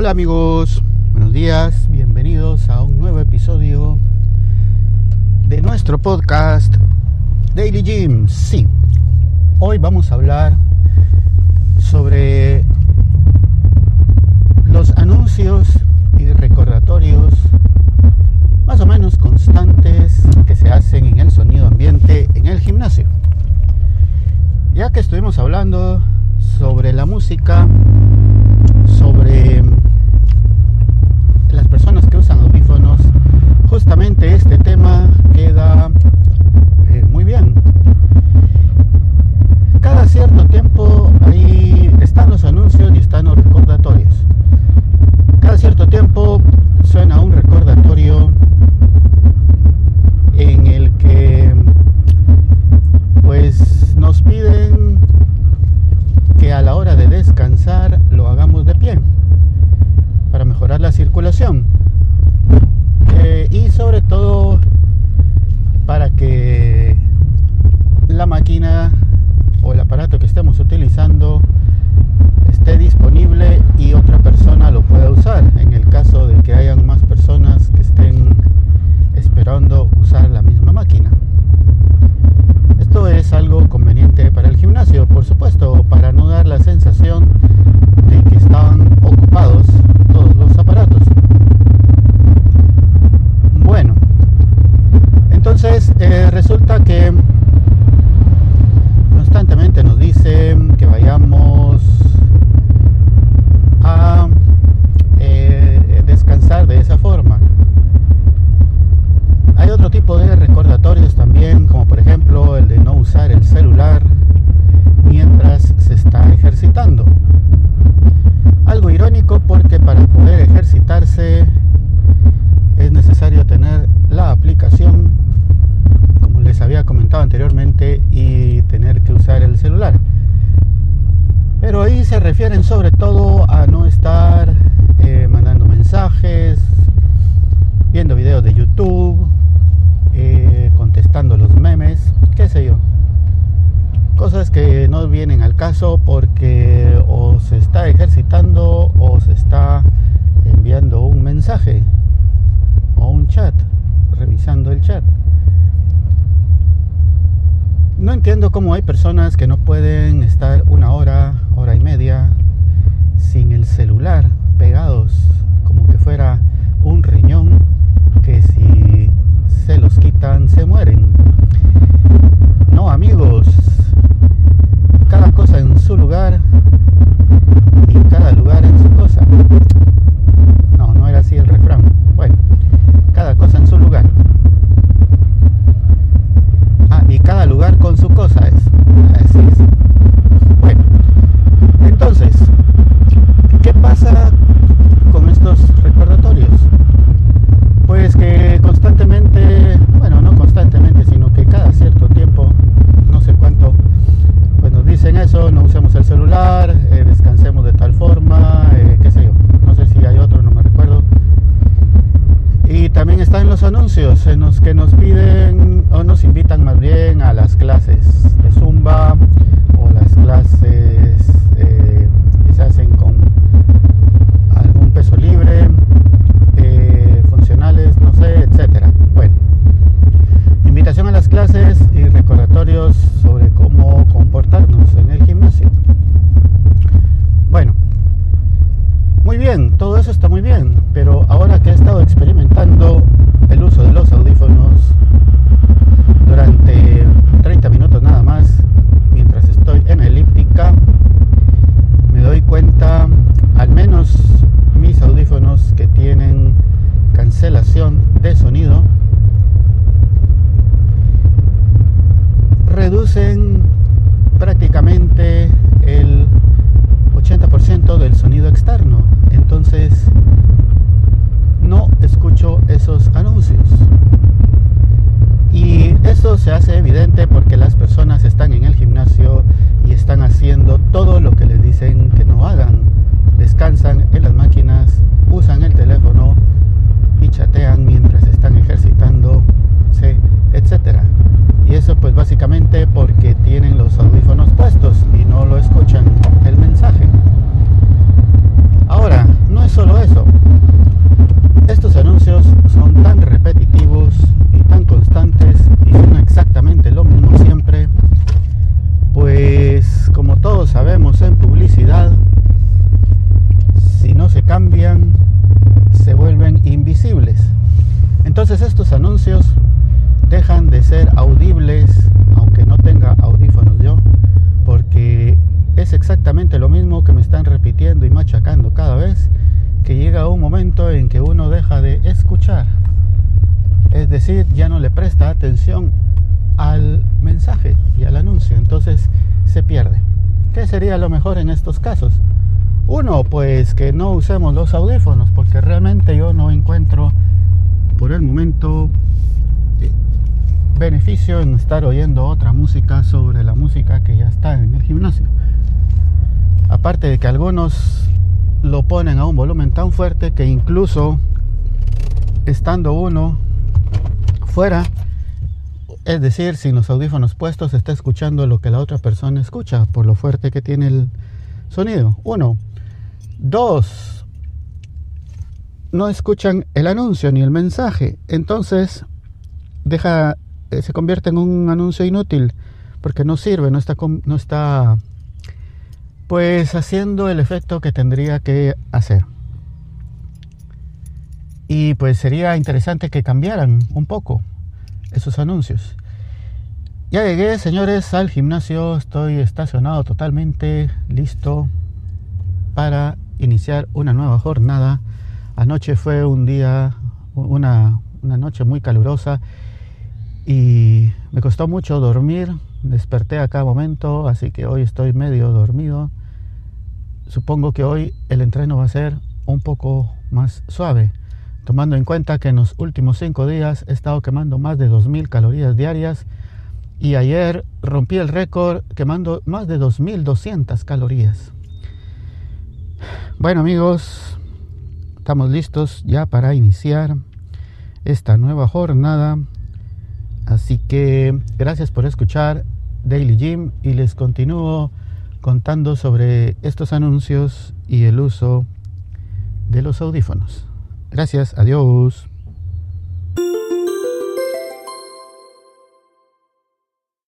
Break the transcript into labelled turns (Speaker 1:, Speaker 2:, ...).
Speaker 1: Hola amigos, buenos días, bienvenidos a un nuevo episodio de nuestro podcast Daily Gym. Sí, hoy vamos a hablar sobre los anuncios y recordatorios más o menos constantes que se hacen en el sonido ambiente en el gimnasio. Ya que estuvimos hablando sobre la música, sobre personas que usan audífonos, justamente este tema queda eh, muy bien. Cada cierto tiempo ahí están los anuncios y están los recordatorios. Cada cierto tiempo suena un recordatorio en el que pues nos piden que a la hora de descansar lo hagamos de pie para mejorar la circulación eh, y sobre todo para que la máquina o el aparato que estemos utilizando esté disponible y otra persona lo pueda usar en el caso de que hayan más personas que estén esperando usar la misma máquina. Esto es algo conveniente para el gimnasio, por supuesto, para no dar la sensación de que están ocupados todos los aparatos. Bueno, entonces eh, resulta que constantemente nos dicen que vayamos a eh, descansar de esa forma. Hay otro tipo de recordatorios también, como por ejemplo el de no usar el celular Algo irónico porque para poder ejercitarse es necesario tener la aplicación, como les había comentado anteriormente, y tener que usar el celular. Pero ahí se refieren sobre todo a no estar eh, mandando mensajes, viendo videos de YouTube, eh, contestando los memes, qué sé yo. Cosas que no vienen al caso porque o se está ejercitando o se está enviando un mensaje o un chat, revisando el chat. No entiendo cómo hay personas que no pueden estar una hora, hora y media sin el celular pegados, como que fuera un riñón que si se los quitan se mueren. No amigos, cada cosa en su lugar y cada lugar en su cosa. No, no era así el refrán. Bueno, cada cosa en su lugar. Ah, y cada lugar con su cosa es. Así es. Bueno, entonces, ¿qué pasa con estos recordatorios? Pues que constantemente, bueno, no constantemente, sino que cada cierto tiempo, no sé cuánto, dicen eso, no usemos el celular, eh, descansemos de tal forma, eh, qué sé yo, no sé si hay otro, no me recuerdo. Y también están los anuncios en los que nos piden o nos invitan más bien a las clases de Zumba o las clases eh, que se hacen con algún peso libre, eh, funcionales, no sé, etcétera. Bueno, invitación a las clases y recordatorios sobre cómo comportarnos en el gimnasio. Bueno, muy bien, todo eso está muy bien, todos sabemos en publicidad, si no se cambian, se vuelven invisibles. Entonces estos anuncios dejan de ser audibles, aunque no tenga audífonos yo, porque es exactamente lo mismo que me están repitiendo y machacando cada vez que llega un momento en que uno deja de escuchar. Es decir, ya no le presta atención al mensaje y al anuncio. Entonces, ¿Qué sería lo mejor en estos casos? Uno, pues que no usemos los audífonos, porque realmente yo no encuentro por el momento eh, beneficio en estar oyendo otra música sobre la música que ya está en el gimnasio. Aparte de que algunos lo ponen a un volumen tan fuerte que incluso estando uno fuera, es decir, sin los audífonos puestos, está escuchando lo que la otra persona escucha por lo fuerte que tiene el sonido. Uno. Dos. No escuchan el anuncio ni el mensaje. Entonces, deja, eh, se convierte en un anuncio inútil porque no sirve, no está, no está pues haciendo el efecto que tendría que hacer. Y pues sería interesante que cambiaran un poco esos anuncios. Ya llegué, señores, al gimnasio. Estoy estacionado totalmente listo para iniciar una nueva jornada. Anoche fue un día, una, una noche muy calurosa y me costó mucho dormir. Desperté a cada momento, así que hoy estoy medio dormido supongo que hoy el entreno va a ser un poco más suave, tomando en cuenta que en los últimos cinco días he estado quemando más de 2.000 calorías diarias y ayer rompí el récord quemando más de 2.200 calorías. Bueno amigos, estamos listos ya para iniciar esta nueva jornada. Así que gracias por escuchar Daily Gym y les continúo contando sobre estos anuncios y el uso de los audífonos. Gracias, adiós.